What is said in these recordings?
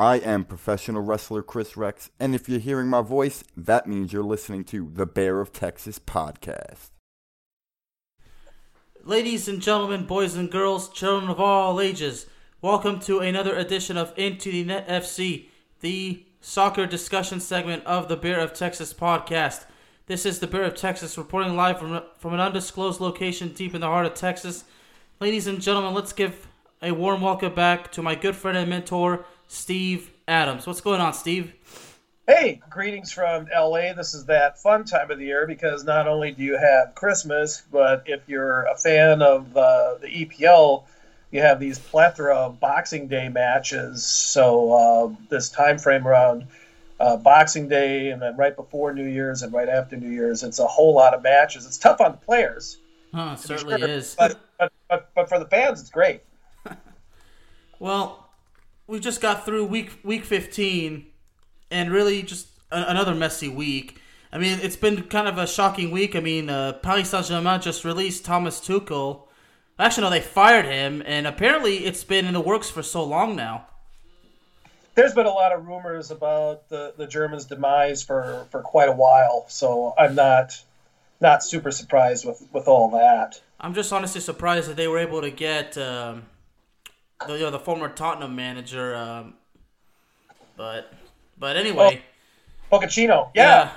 I am professional wrestler Chris Rex, and if you're hearing my voice, that means you're listening to the Bear of Texas podcast. Ladies and gentlemen, boys and girls, children of all ages, welcome to another edition of Into the Net FC, the soccer discussion segment of the Bear of Texas podcast. This is the Bear of Texas reporting live from, from an undisclosed location deep in the heart of Texas. Ladies and gentlemen, let's give a warm welcome back to my good friend and mentor, Steve Adams. What's going on, Steve? Hey, greetings from LA. This is that fun time of the year because not only do you have Christmas, but if you're a fan of uh, the EPL, you have these plethora of Boxing Day matches. So uh, this time frame around uh, Boxing Day and then right before New Year's and right after New Year's, it's a whole lot of matches. It's tough on the players. Huh, certainly sure, is. But, but, but, but for the fans, it's great. well, we just got through week week 15 and really just a, another messy week. I mean, it's been kind of a shocking week. I mean, uh, Paris Saint-Germain just released Thomas Tuchel. Actually, no, they fired him, and apparently it's been in the works for so long now. There's been a lot of rumors about the, the Germans' demise for, for quite a while, so I'm not not super surprised with, with all that. I'm just honestly surprised that they were able to get um, the you know, the former Tottenham manager. Um, but but anyway, oh, Pochettino, yeah. yeah,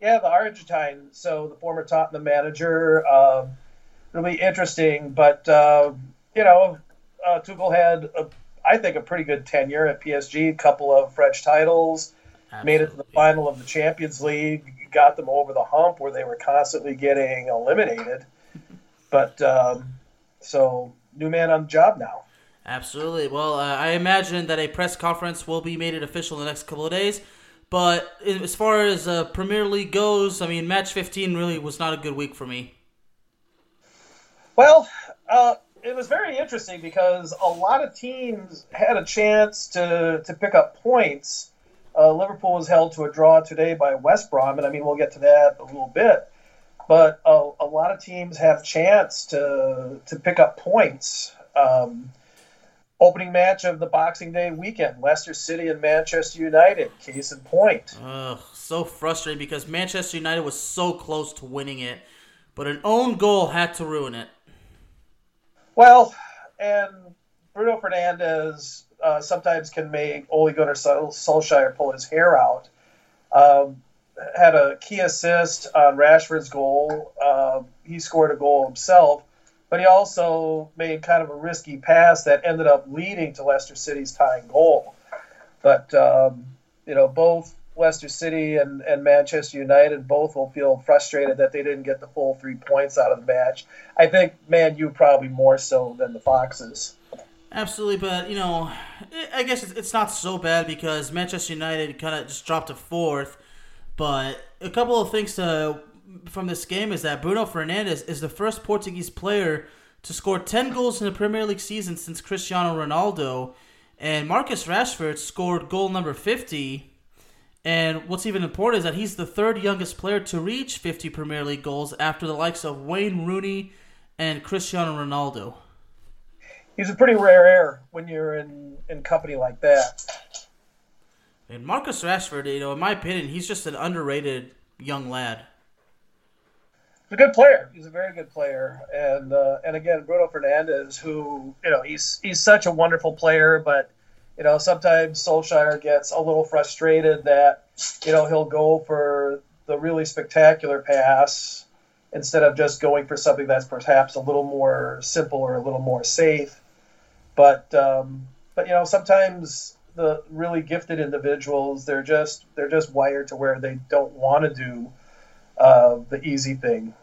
yeah, the Argentine. So the former Tottenham manager, um, really interesting. But uh, you know, uh, Tuchel had, a, I think, a pretty good tenure at PSG. A couple of French titles, Absolutely. made it to the final of the Champions League, got them over the hump where they were constantly getting eliminated. but um, so new man on the job now. Absolutely. Well, uh, I imagine that a press conference will be made it official in the next couple of days. But as far as uh, Premier League goes, I mean, match 15 really was not a good week for me. Well, uh, it was very interesting because a lot of teams had a chance to, to pick up points. Uh, Liverpool was held to a draw today by West Brom, and I mean, we'll get to that a little bit. But a, a lot of teams have chance to to pick up points. Um, opening match of the Boxing Day weekend Leicester City and Manchester United. Case in point. Ugh, so frustrating because Manchester United was so close to winning it, but an own goal had to ruin it. Well, and Bruno Fernandes uh, sometimes can make Ole Gunnar Solskjaer pull his hair out. Um, had a key assist on Rashford's goal. Uh, he scored a goal himself but he also made kind of a risky pass that ended up leading to Leicester City's tying goal. But um, you know, both Leicester City and, and Manchester United both will feel frustrated that they didn't get the full three points out of the match. I think Man U probably more so than the Foxes. Absolutely, but you know, I guess it's not so bad because Manchester United kind of just dropped to fourth. But a couple of things to from this game is that Bruno Fernandes is the first Portuguese player to score 10 goals in the Premier League season since Cristiano Ronaldo. And Marcus Rashford scored goal number 50. And what's even important is that he's the third youngest player to reach 50 Premier League goals after the likes of Wayne Rooney and Cristiano Ronaldo. He's a pretty rare air when you're in, in company like that. And Marcus Rashford, you know, in my opinion, he's just an underrated young lad he's a good player. He's a very good player, and uh, and again, Bruno Fernandes, who you know, he's he's such a wonderful player, but you know, sometimes Solskjaer gets a little frustrated that, you know, he'll go for the really spectacular pass instead of just going for something that's perhaps a little more simple or a little more safe. But um, but you know, sometimes the really gifted individuals they're just they're just wired to where they don't want to do uh, the easy thing.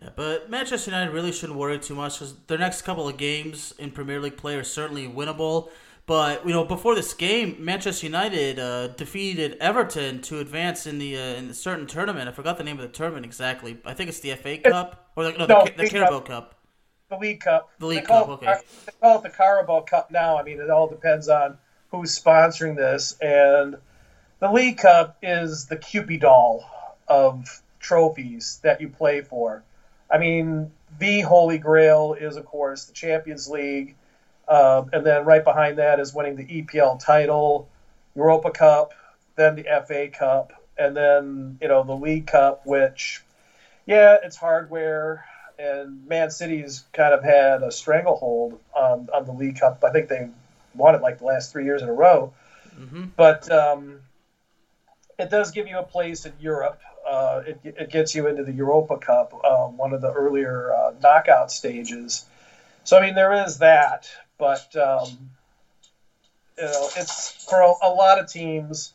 Yeah, but Manchester United really shouldn't worry too much because their next couple of games in Premier League play are certainly winnable. But you know, before this game, Manchester United uh, defeated Everton to advance in the uh, in a certain tournament. I forgot the name of the tournament exactly. I think it's the FA Cup or the, no, no, the, the Carabao Cup. Cup. The League Cup. The League Cup. okay. They call it the Carabao Cup now. I mean, it all depends on who's sponsoring this, and the League Cup is the Kewpie doll of trophies that you play for. I mean, the Holy Grail is, of course, the Champions League um, and then right behind that is winning the EPL title, Europa Cup, then the FA Cup, and then you know the League Cup, which, yeah, it's hardware. And Man City's kind of had a stranglehold on, on the League Cup. I think they won it like the last three years in a row. Mm-hmm. But um, it does give you a place in Europe. Uh, it, it gets you into the Europa Cup, uh, one of the earlier uh, knockout stages. So I mean, there is that, but um, you know, it's for a, a lot of teams,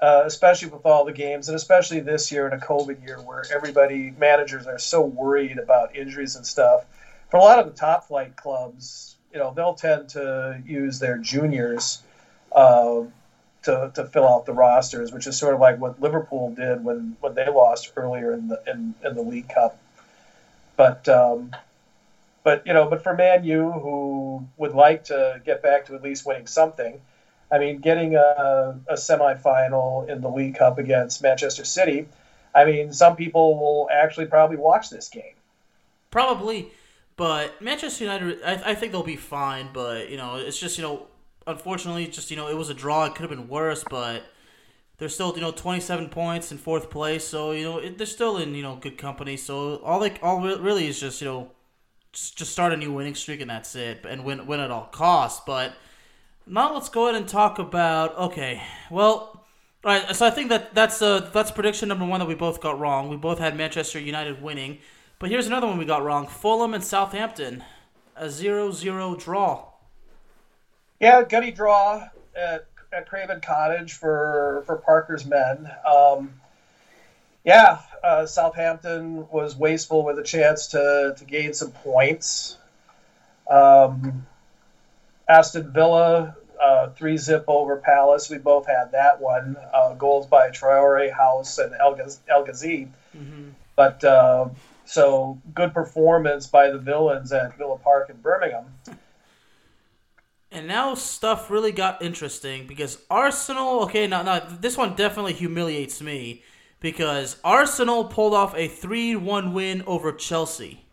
uh, especially with all the games, and especially this year in a COVID year where everybody managers are so worried about injuries and stuff. For a lot of the top flight clubs, you know, they'll tend to use their juniors. To, to fill out the rosters, which is sort of like what Liverpool did when, when they lost earlier in the in, in the League Cup. But um, but you know, but for Man U, who would like to get back to at least winning something, I mean, getting a, a semifinal in the League Cup against Manchester City, I mean, some people will actually probably watch this game. Probably, but Manchester United, I, I think they'll be fine. But you know, it's just you know, unfortunately, just you know, it was a draw. It could have been worse, but they're still you know 27 points in fourth place so you know it, they're still in you know good company so all they all really is just you know just start a new winning streak and that's it, and win win at all costs. But now let's go ahead and talk about okay. Well, all right. So I think that that's uh, that's prediction number one that we both got wrong. We both had Manchester United winning, but here's another one we got wrong: Fulham and Southampton, a 0-0 draw. Yeah, gutty draw at, at Craven Cottage for for Parker's men. Um, yeah, uh, Southampton was wasteful with a chance to, to gain some points. Um, Aston Villa, uh, three zip over Palace. We both had that one. Uh, goals by Traore, Hause, and El, El Ghazi. Mm-hmm. But uh, so good performance by the Villains at Villa Park in Birmingham. And now stuff really got interesting because Arsenal. Okay, now, now this one definitely humiliates me because Arsenal pulled off a 3 1 win over Chelsea.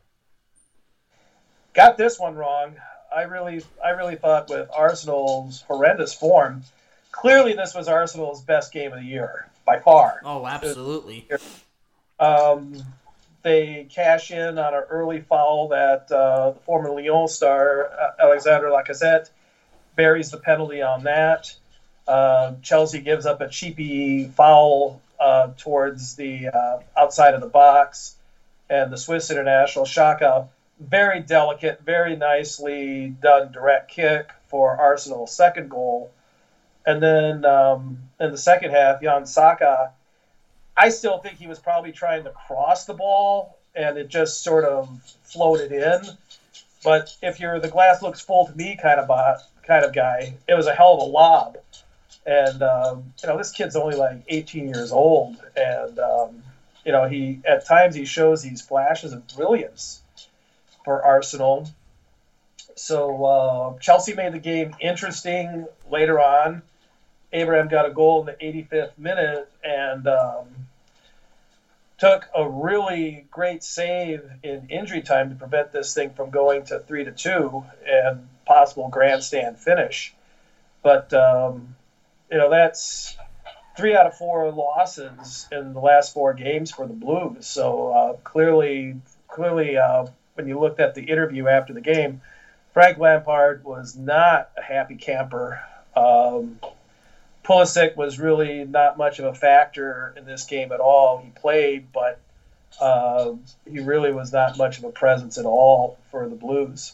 Got this one wrong. I really, I really thought with Arsenal's horrendous form, clearly this was Arsenal's best game of the year by far. Oh, absolutely. Um, they cash in on an early foul that uh, the former Lyon star uh, Alexandre Lacazette buries the penalty on that. Uh, Chelsea gives up a cheapy foul uh, towards the uh, outside of the box, and the Swiss international Xhaka, very delicate, very nicely done direct kick for Arsenal's second goal, and then um, in the second half, Jan Saka, I still think he was probably trying to cross the ball, and it just sort of floated in. But if you're the glass looks full to me kind of bot, kind of guy, it was a hell of a lob and um, you know this kid's only like 18 years old, and um, you know he at times he shows these flashes of brilliance for Arsenal. So uh, Chelsea made the game interesting later on. Abraham got a goal in the 85th minute and um, took a really great save in injury time to prevent this thing from going to three to two and possible grandstand finish. But um, you know that's three out of four losses in the last four games for the Blues. So uh, clearly, clearly, uh, when you looked at the interview after the game, Frank Lampard was not a happy camper. Um, Pulisic was really not much of a factor in this game at all. He played, but uh, he really was not much of a presence at all for the Blues.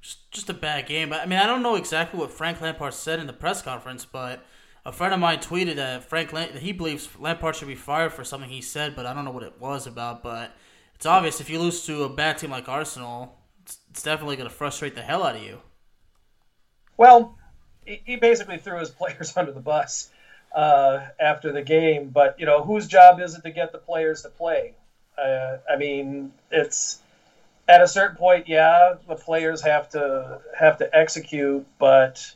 Just, just a bad game. I mean, I don't know exactly what Frank Lampard said in the press conference, but a friend of mine tweeted that Frank Lam- he believes Lampard should be fired for something he said, but I don't know what it was about. But it's obvious if you lose to a bad team like Arsenal, it's, it's definitely going to frustrate the hell out of you. Well, he basically threw his players under the bus uh, after the game. But you know, whose job is it to get the players to play? Uh, I mean, it's at a certain point, yeah, the players have to have to execute, but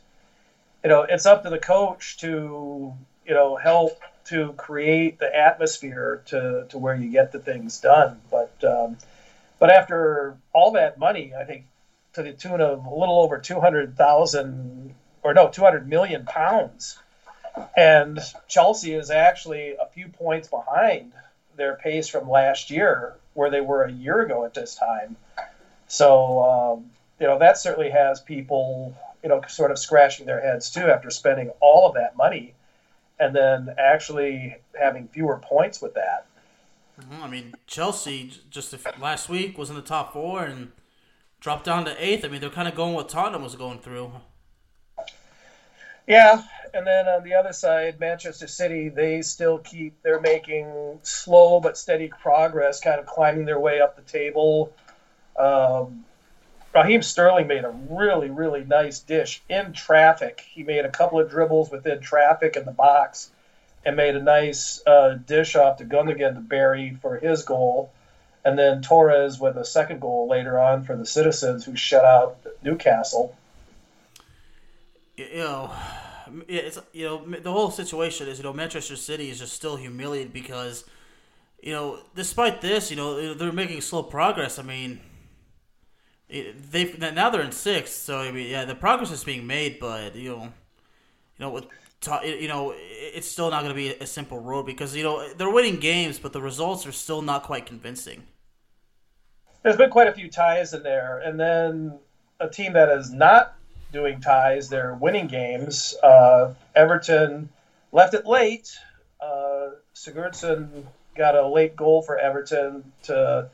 you know, it's up to the coach to you know help to create the atmosphere to, to where you get the things done. But um, but after all that money, I think to the tune of a little over two hundred thousand or no, 200 million pounds. And Chelsea is actually a few points behind their pace from last year, where they were a year ago at this time. So, um, you know, that certainly has people, you know, sort of scratching their heads too after spending all of that money and then actually having fewer points with that. Mm-hmm. I mean, Chelsea just last week was in the top four and dropped down to eighth. I mean, they're kind of going what Tottenham was going through. Yeah, and then on the other side, Manchester City, they still keep they're making slow but steady progress, kind of climbing their way up the table. Um, Raheem Sterling made a really, really nice dish in traffic. He made a couple of dribbles within traffic in the box and made a nice uh, dish off to Gundogan to bury for his goal. And then Torres with a second goal later on for the Citizens, who shut out Newcastle you know, it's you know the whole situation is you know Manchester City is just still humiliated because you know despite this you know they're making slow progress. I mean, they now they're in sixth, so I mean yeah the progress is being made, but you know you know with you know it's still not going to be a simple road because you know they're winning games, but the results are still not quite convincing. There's been quite a few ties in there, and then a team that is not doing ties. They're winning games. Uh, Everton left it late. Uh, Sigurdsson got a late goal for Everton to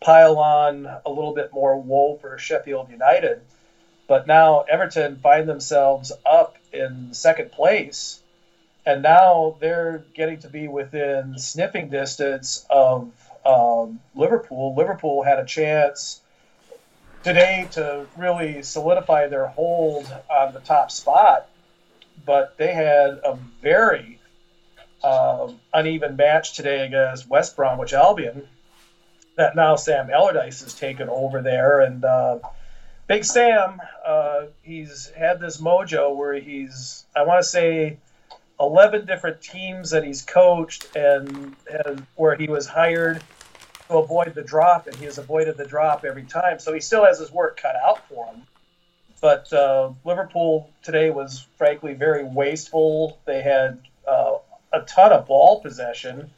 pile on a little bit more woe for Sheffield United. But now Everton find themselves up in second place, and now they're getting to be within sniffing distance of um, Liverpool. Liverpool had a chance today to really solidify their hold on the top spot, but they had a very um, uneven match today against West Bromwich Albion. That now Sam Allardyce has taken over there, and uh, Big Sam, uh, he's had this mojo where he's, I want to say, 11 different teams that he's coached and, and where he was hired to avoid the drop, and he has avoided the drop every time. So he still has his work cut out for him. But uh, Liverpool today was frankly very wasteful. They had uh, a ton of ball possession.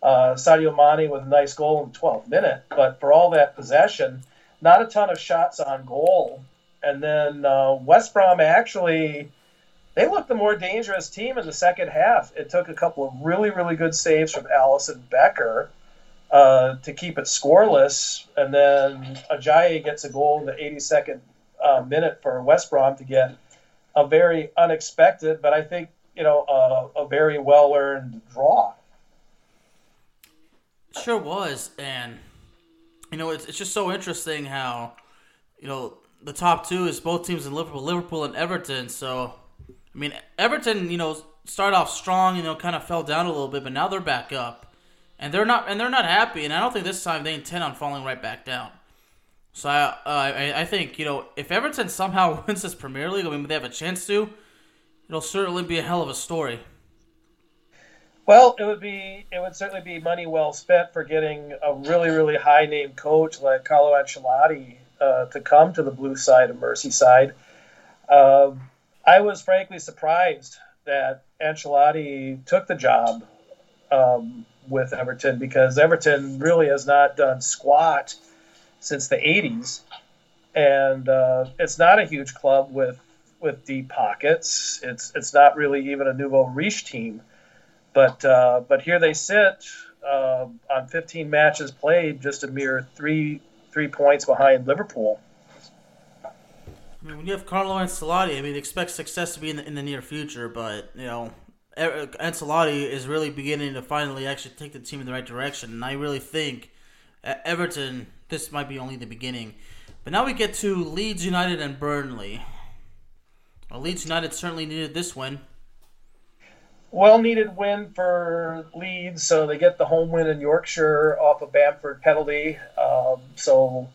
Uh, Sadio Mane with a nice goal in the 12th minute, but for all that possession, not a ton of shots on goal. And then uh, West Brom actually, they looked the more dangerous team in the second half. It took a couple of really, really good saves from Alisson Becker uh, to keep it scoreless. And then Ajayi gets a goal in the 82nd uh, minute for West Brom to get a very unexpected, but I think, you know, a, a very well earned draw. Sure was. And, you know, it's, it's just so interesting how, you know, the top two is both teams in Liverpool, Liverpool and Everton. So, I mean, Everton, you know, started off strong, you know, kind of fell down a little bit, but now they're back up and they're not and they're not happy. And I don't think this time they intend on falling right back down. So I, uh, I, I think you know if Everton somehow wins this Premier League, I mean they have a chance to. It'll certainly be a hell of a story. Well, it would be it would certainly be money well spent for getting a really really high name coach like Carlo Ancelotti uh, to come to the blue side of Merseyside. Um, I was frankly surprised that Ancelotti took the job. Um, with Everton because Everton really has not done squat since the 80s. and uh, it's not a huge club with with deep pockets. It's it's not really even a nouveau riche team, but uh, but here they sit uh, on 15 matches played, just a mere three three points behind Liverpool. I mean, when you have Carlo Ancelotti, I mean, expect success to be in the, in the near future, but you know, Ancelotti is really beginning to finally actually take the team in the right direction, and I really think Everton this might be only the beginning. But now we get to Leeds United and Burnley. Well, Leeds United certainly needed this win. Well needed win for Leeds, so they get the home win in Yorkshire off a Bamford penalty. Um, so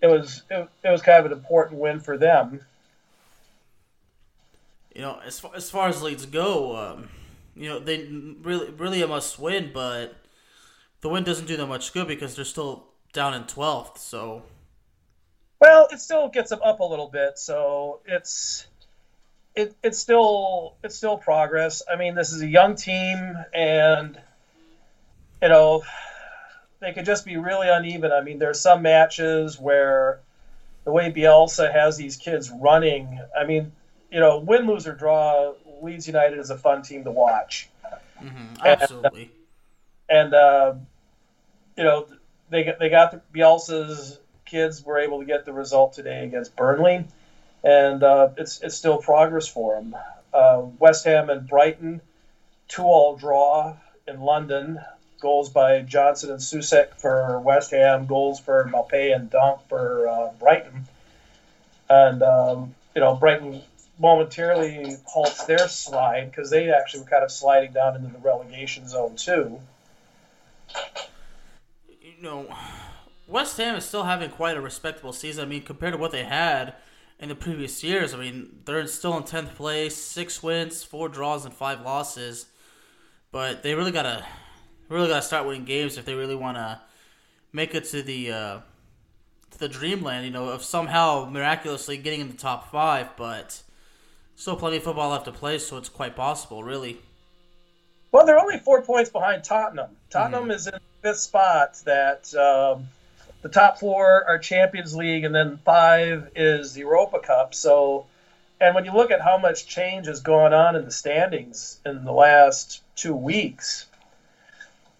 it was it, it was kind of an important win for them. You know, as far as, far as Leeds go, um, you know they really really a must win, but the win doesn't do them much good because they're still down in twelfth. So, well, it still gets them up a little bit. So it's it, it's still it's still progress. I mean, this is a young team, and you know they could just be really uneven. I mean, there's some matches where the way Bielsa has these kids running. I mean, you know, win, lose, or draw, Leeds United is a fun team to watch. Mm-hmm, absolutely. And, and uh, you know, they they got the Bielsa's kids were able to get the result today against Burnley, and uh, it's it's still progress for them. Uh, West Ham and Brighton, two all draw in London goals by Johnson and Soucek for West Ham, goals for Maupay and Dunk for uh, Brighton. And, um, you know, Brighton momentarily halts their slide because they actually were kind of sliding down into the relegation zone, too. You know, West Ham is still having quite a respectable season. I mean, compared to what they had in the previous years, I mean, they're still in 10th place, six wins, four draws, and five losses. But they really got to really got to start winning games if they really want to make it to the uh, to the dreamland. You know, of somehow miraculously getting in the top five, but still plenty of football left to play, so it's quite possible, really. Well, they're only four points behind Tottenham. Tottenham mm-hmm. is in fifth spot. That um, the top four are Champions League, and then five is the Europa Cup. So, and when you look at how much change has gone on in the standings in the last two weeks,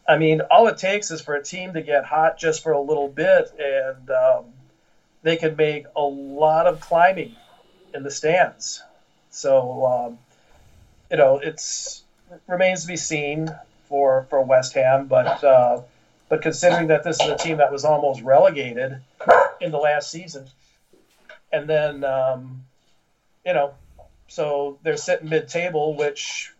I mean, all it takes is for a team to get hot just for a little bit, and um, they can make a lot of climbing in the stands. So, um, you know, it's it remains to be seen for for West Ham, but uh, but considering that this is a team that was almost relegated in the last season, and then um, you know, so they're sitting mid-table, which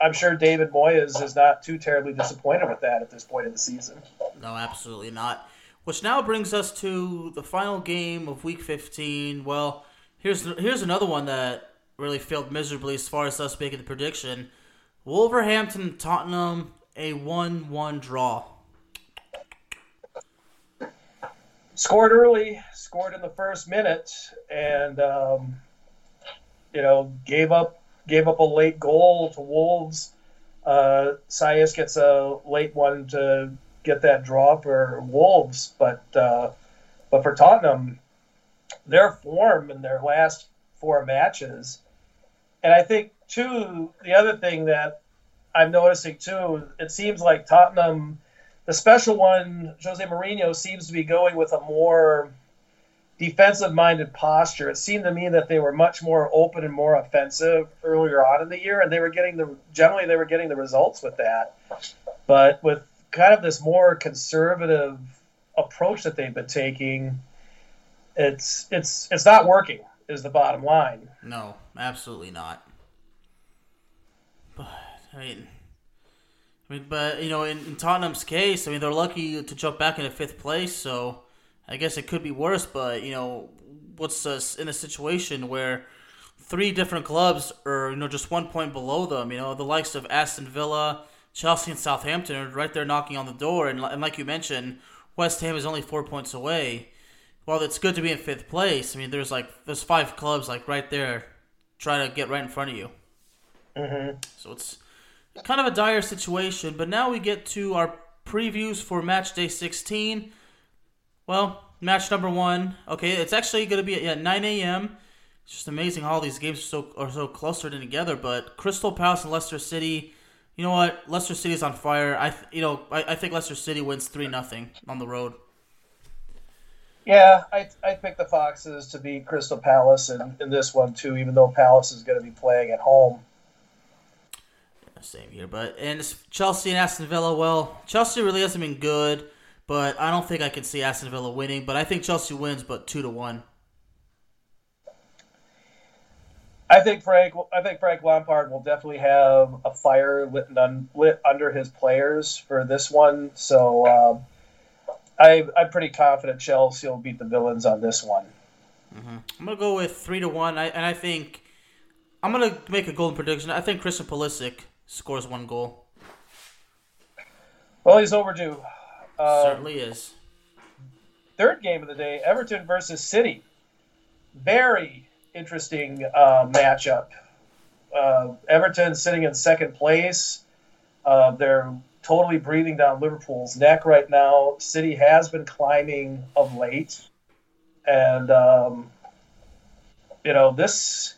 I'm sure David Moyes is not too terribly disappointed with that at this point in the season. No, absolutely not. Which now brings us to the final game of Week 15. Well, here's here's another one that really failed miserably as far as us making the prediction. Wolverhampton Tottenham a one-one draw. Scored early, scored in the first minute, and um, you know gave up gave up a late goal to Wolves. Uh, Saïss gets a late one to get that draw for Wolves, but uh, but for Tottenham, their form in their last four matches, and I think too the other thing that I'm noticing too, it seems like Tottenham, the special one, Jose Mourinho seems to be going with a more defensive minded posture. It seemed to me that they were much more open and more offensive earlier on in the year, and they were getting the generally they were getting the results with that. But with kind of this more conservative approach that they've been taking, it's it's it's not working. Is the bottom line? No, absolutely not. But I mean. I mean, but you know, in, in Tottenham's case, I mean, they're lucky to jump back into fifth place, so I guess it could be worse, but you know, what's us in a situation where three different clubs are you know just one point below them. You know, the likes of Aston Villa, Chelsea, and Southampton are right there knocking on the door, and, and like you mentioned, West Ham is only four points away. While it's good to be in fifth place, I mean, there's like there's five clubs like right there trying to get right in front of you. Mm-hmm. So it's kind of a dire situation. But now we get to our previews for match day 16. Well, match number one. Okay, it's actually going to be at 9 a.m. It's just amazing how all these games are so are so clustered in together. But Crystal Palace and Leicester City. You know what? Leicester City is on fire. I th- you know I, I think Leicester City wins three nothing on the road. Yeah, I I pick the Foxes to beat Crystal Palace in, in this one too, even though Palace is going to be playing at home. Same here, but and Chelsea and Aston Villa. Well, Chelsea really hasn't been good, but I don't think I can see Aston Villa winning. But I think Chelsea wins, but two to one. I think Frank. I think Frank Lampard will definitely have a fire lit, lit under his players for this one. So um, I, I'm pretty confident Chelsea will beat the villains on this one. Mm-hmm. I'm gonna go with three to one, I, and I think I'm gonna make a golden prediction. I think Christian Pulisic scores one goal. Well, he's overdue. Um, Certainly is. Third game of the day: Everton versus City. Very interesting uh, matchup. Uh, Everton sitting in second place. Uh, they're totally breathing down Liverpool's neck right now. City has been climbing of late, and um, you know this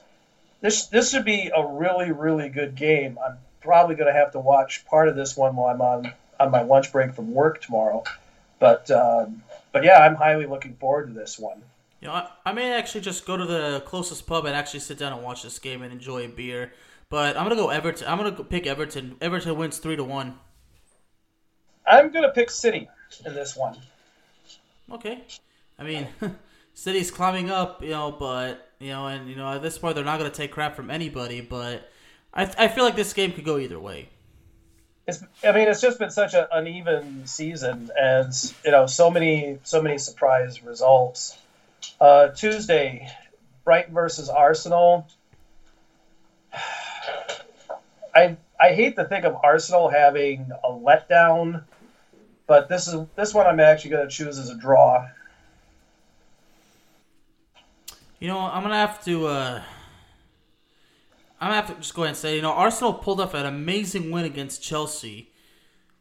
this this should be a really really good game. I'm probably going to have to watch part of this one while I'm on on my lunch break from work tomorrow, but um, but yeah, I'm highly looking forward to this one. You know, I, I may actually just go to the closest pub and actually sit down and watch this game and enjoy a beer. But I'm gonna go Everton. I'm gonna pick Everton. Everton wins three to one. I'm gonna pick City in this one. Okay, I mean, City's climbing up, you know, but you know, and you know, at this point they're not gonna take crap from anybody. But I, I feel like this game could go either way. It's, I mean, it's just been such an uneven season, and you know, so many, so many surprise results. Uh, Tuesday, Brighton versus Arsenal. I I hate to think of Arsenal having a letdown but this is this one I'm actually going to choose as a draw. You know, I'm gonna have to. Uh, I'm gonna have to just go ahead and say, you know, Arsenal pulled off an amazing win against Chelsea,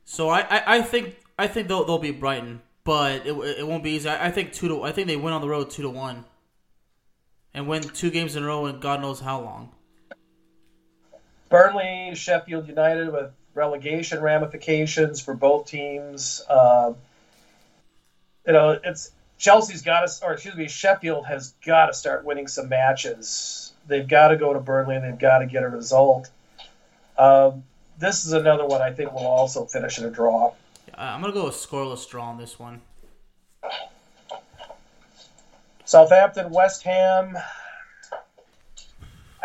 so I, I, I think I think they'll they'll beat Brighton, but it, it won't be easy. I, I think two to I think they win on the road two to one, and win two games in a row in God knows how long. Burnley, Sheffield United with relegation ramifications for both teams. Uh, you know, it's Chelsea's got to, or excuse me, Sheffield has got to start winning some matches. They've got to go to Burnley and they've got to get a result. Um, this is another one I think will also finish in a draw. I'm going to go with scoreless draw on this one. Southampton, West Ham.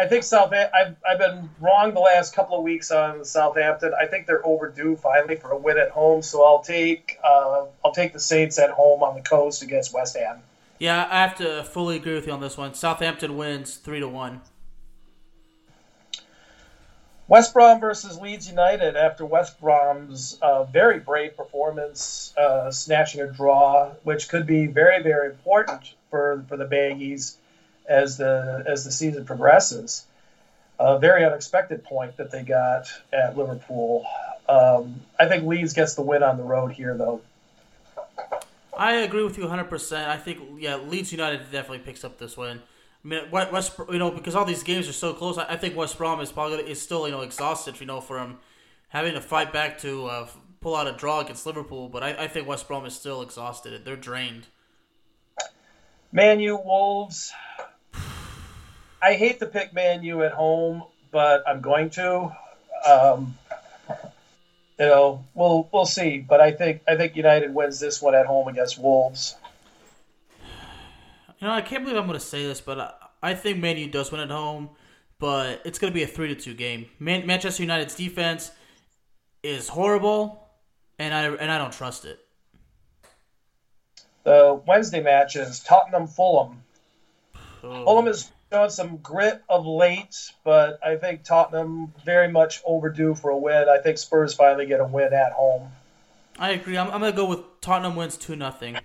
I think South. I've I've been wrong the last couple of weeks on Southampton. I think they're overdue finally for a win at home. So I'll take uh, I'll take the Saints at home on the coast against West Ham. Yeah, I have to fully agree with you on this one. Southampton wins three to one. West Brom versus Leeds United after West Brom's uh, very brave performance, uh, snatching a draw, which could be very, very important for, for the Baggies as the as the season progresses. A very unexpected point that they got at Liverpool. Um, I think Leeds gets the win on the road here, though. I agree with you 100%. I think yeah, Leeds United definitely picks up this win. I mean, West, you know, because all these games are so close. I think West Brom is probably is still you know exhausted, you know, from having to fight back to uh, pull out a draw against Liverpool. But I, I think West Brom is still exhausted. They're drained. Man U Wolves. I hate to pick Man U at home, but I'm going to. Um, you know, we'll we'll see. But I think I think United wins this one at home against Wolves. You know, I can't believe I'm going to say this, but I, I think Man U does win at home. But it's going to be a three to two game. Man, Manchester United's defense is horrible, and I and I don't trust it. The Wednesday match is Tottenham Fulham. Oh. Fulham is showing some grit of late, but I think Tottenham very much overdue for a win. I think Spurs finally get a win at home. I agree. I'm, I'm going to go with Tottenham wins 2 nothing.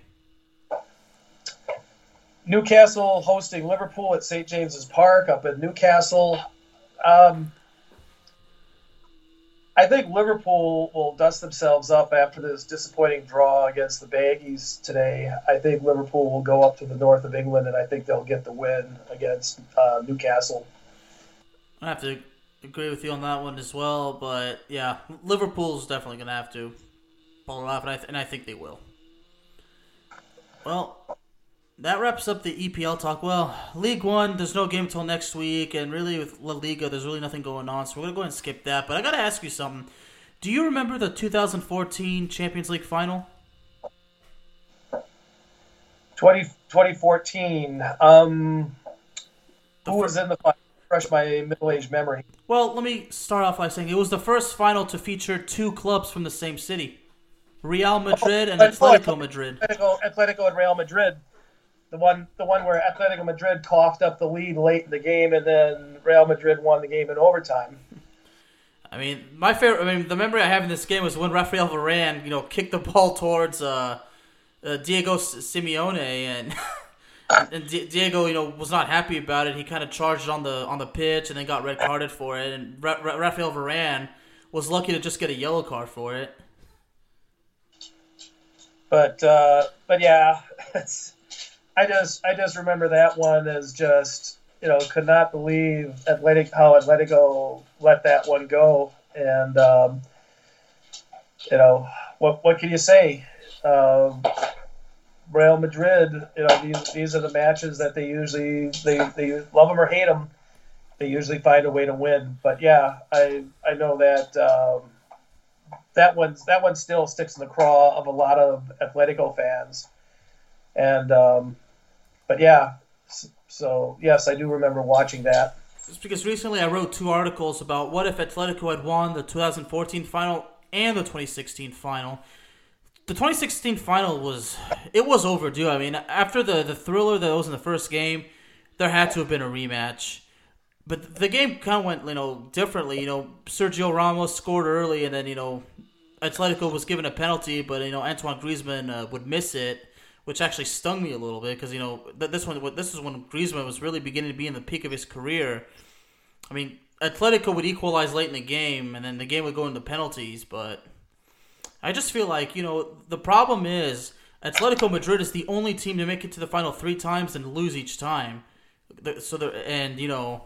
Newcastle hosting Liverpool at St. James's Park up in Newcastle. Um, I think Liverpool will dust themselves up after this disappointing draw against the Baggies today. I think Liverpool will go up to the north of England, and I think they'll get the win against uh, Newcastle. I have to agree with you on that one as well, but yeah, Liverpool's definitely going to have to pull it off, and I, th- and I think they will. Well, that wraps up the EPL talk. Well, League One, there's no game until next week, and really with La Liga, there's really nothing going on, so we're gonna go ahead and skip that. But I gotta ask you something. Do you remember the 2014 Champions League final? 20, 2014. Um, who was in the final? Fresh my middle-aged memory. Well, let me start off by saying it was the first final to feature two clubs from the same city: Real Madrid and Atletico Madrid. Atletico, Atletico and Real Madrid the one the one where Atletico Madrid coughed up the lead late in the game, and then Real Madrid won the game in overtime. I mean, my favorite. I mean, the memory I have in this game was when Raphaël Varane, you know, kicked the ball towards uh, uh, Diego Simeone, and and Diego, you know, was not happy about it. He kind of charged on the on the pitch, and then got red carded for it. And Ra- Ra- Raphaël Varane was lucky to just get a yellow card for it. But uh, but yeah, it's I just I just remember that one as just you know could not believe Athletic how Atletico let that one go, and um, you know what what can you say? Um, Real Madrid, you know these these are the matches that they usually they they love them or hate them, they usually find a way to win. But yeah, I I know that. Um, that one, that one still sticks in the craw of a lot of Atletico fans, and um, but yeah, so yes, I do remember watching that. It's because recently I wrote two articles about what if Atletico had won the 2014 final and the 2016 final. The 2016 final was it was overdue. I mean, after the the thriller that was in the first game, there had to have been a rematch. But the game kind of went, you know, differently. You know, Sergio Ramos scored early, and then you know, Atletico was given a penalty, but you know, Antoine Griezmann uh, would miss it which actually stung me a little bit because you know this one this is when Griezmann was really beginning to be in the peak of his career. I mean, Atletico would equalize late in the game, and then the game would go into penalties. But I just feel like you know the problem is Atletico Madrid is the only team to make it to the final three times and lose each time. So the and you know,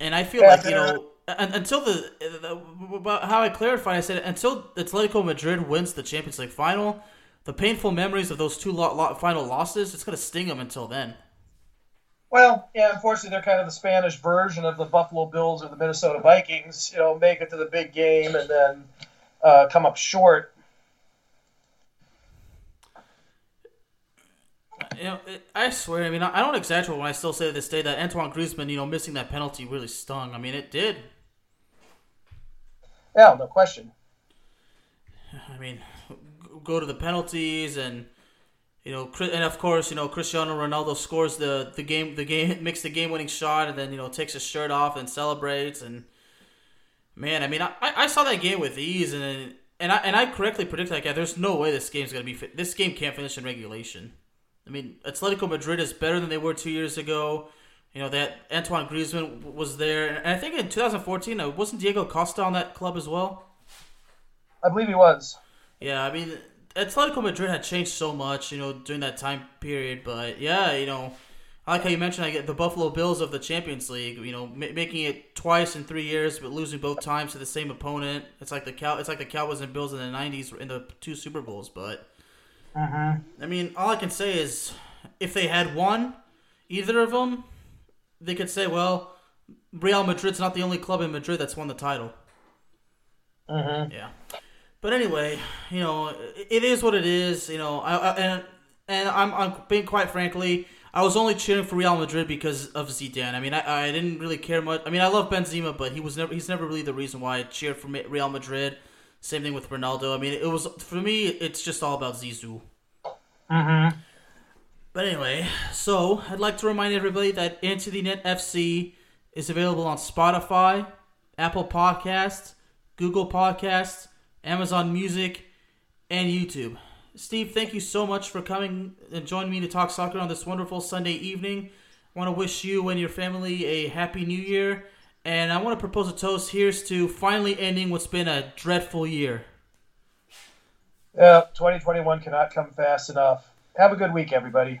and I feel like you know. Until the, the how I clarified, I said until Atletico Madrid wins the Champions League final, the painful memories of those two final losses, it's going to sting them until then. Well, yeah, unfortunately, they're kind of the Spanish version of the Buffalo Bills or the Minnesota Vikings. You know, make it to the big game and then uh, come up short. You know, I swear. I mean, I don't exaggerate when I still say to this day that Antoine Griezmann, you know, missing that penalty really stung. I mean, it did. Yeah, no question. I mean, go to the penalties and you know, and of course, you know, Cristiano Ronaldo scores the, the game, the game makes the game winning shot, and then you know takes his shirt off and celebrates. And man, I mean, I, I saw that game with ease, and and I and I correctly predicted like, yeah, there's no way this game's gonna be fit. This game can't finish in regulation. I mean, Atletico Madrid is better than they were two years ago. You know that Antoine Griezmann was there, and I think in 2014, uh, wasn't Diego Costa on that club as well? I believe he was. Yeah, I mean, Atletico Madrid had changed so much, you know, during that time period. But yeah, you know, I like how you mentioned I get the Buffalo Bills of the Champions League. You know, ma- making it twice in three years, but losing both times to the same opponent. It's like the Cow. It's like the Cowboys and Bills in the '90s in the two Super Bowls. But uh-huh. I mean, all I can say is, if they had won either of them, they could say, well, Real Madrid's not the only club in Madrid that's won the title. Uh-huh. Yeah. But anyway, you know, it is what it is. You know, I, I, and and I'm, I'm being quite frankly, I was only cheering for Real Madrid because of Zidane. I mean, I, I didn't really care much. I mean, I love Benzema, but he was never he's never really the reason why I cheered for Real Madrid. Same thing with Ronaldo. I mean, it was for me. It's just all about Zizou. Mm-hmm. But anyway, so I'd like to remind everybody that Into the Net FC is available on Spotify, Apple Podcasts, Google Podcasts, Amazon Music, and YouTube. Steve, thank you so much for coming and joining me to talk soccer on this wonderful Sunday evening. I want to wish you and your family a happy new year And I want to propose a toast. Here's to finally ending what's been a dreadful year. Yeah, 2021 cannot come fast enough. Have a good week, everybody.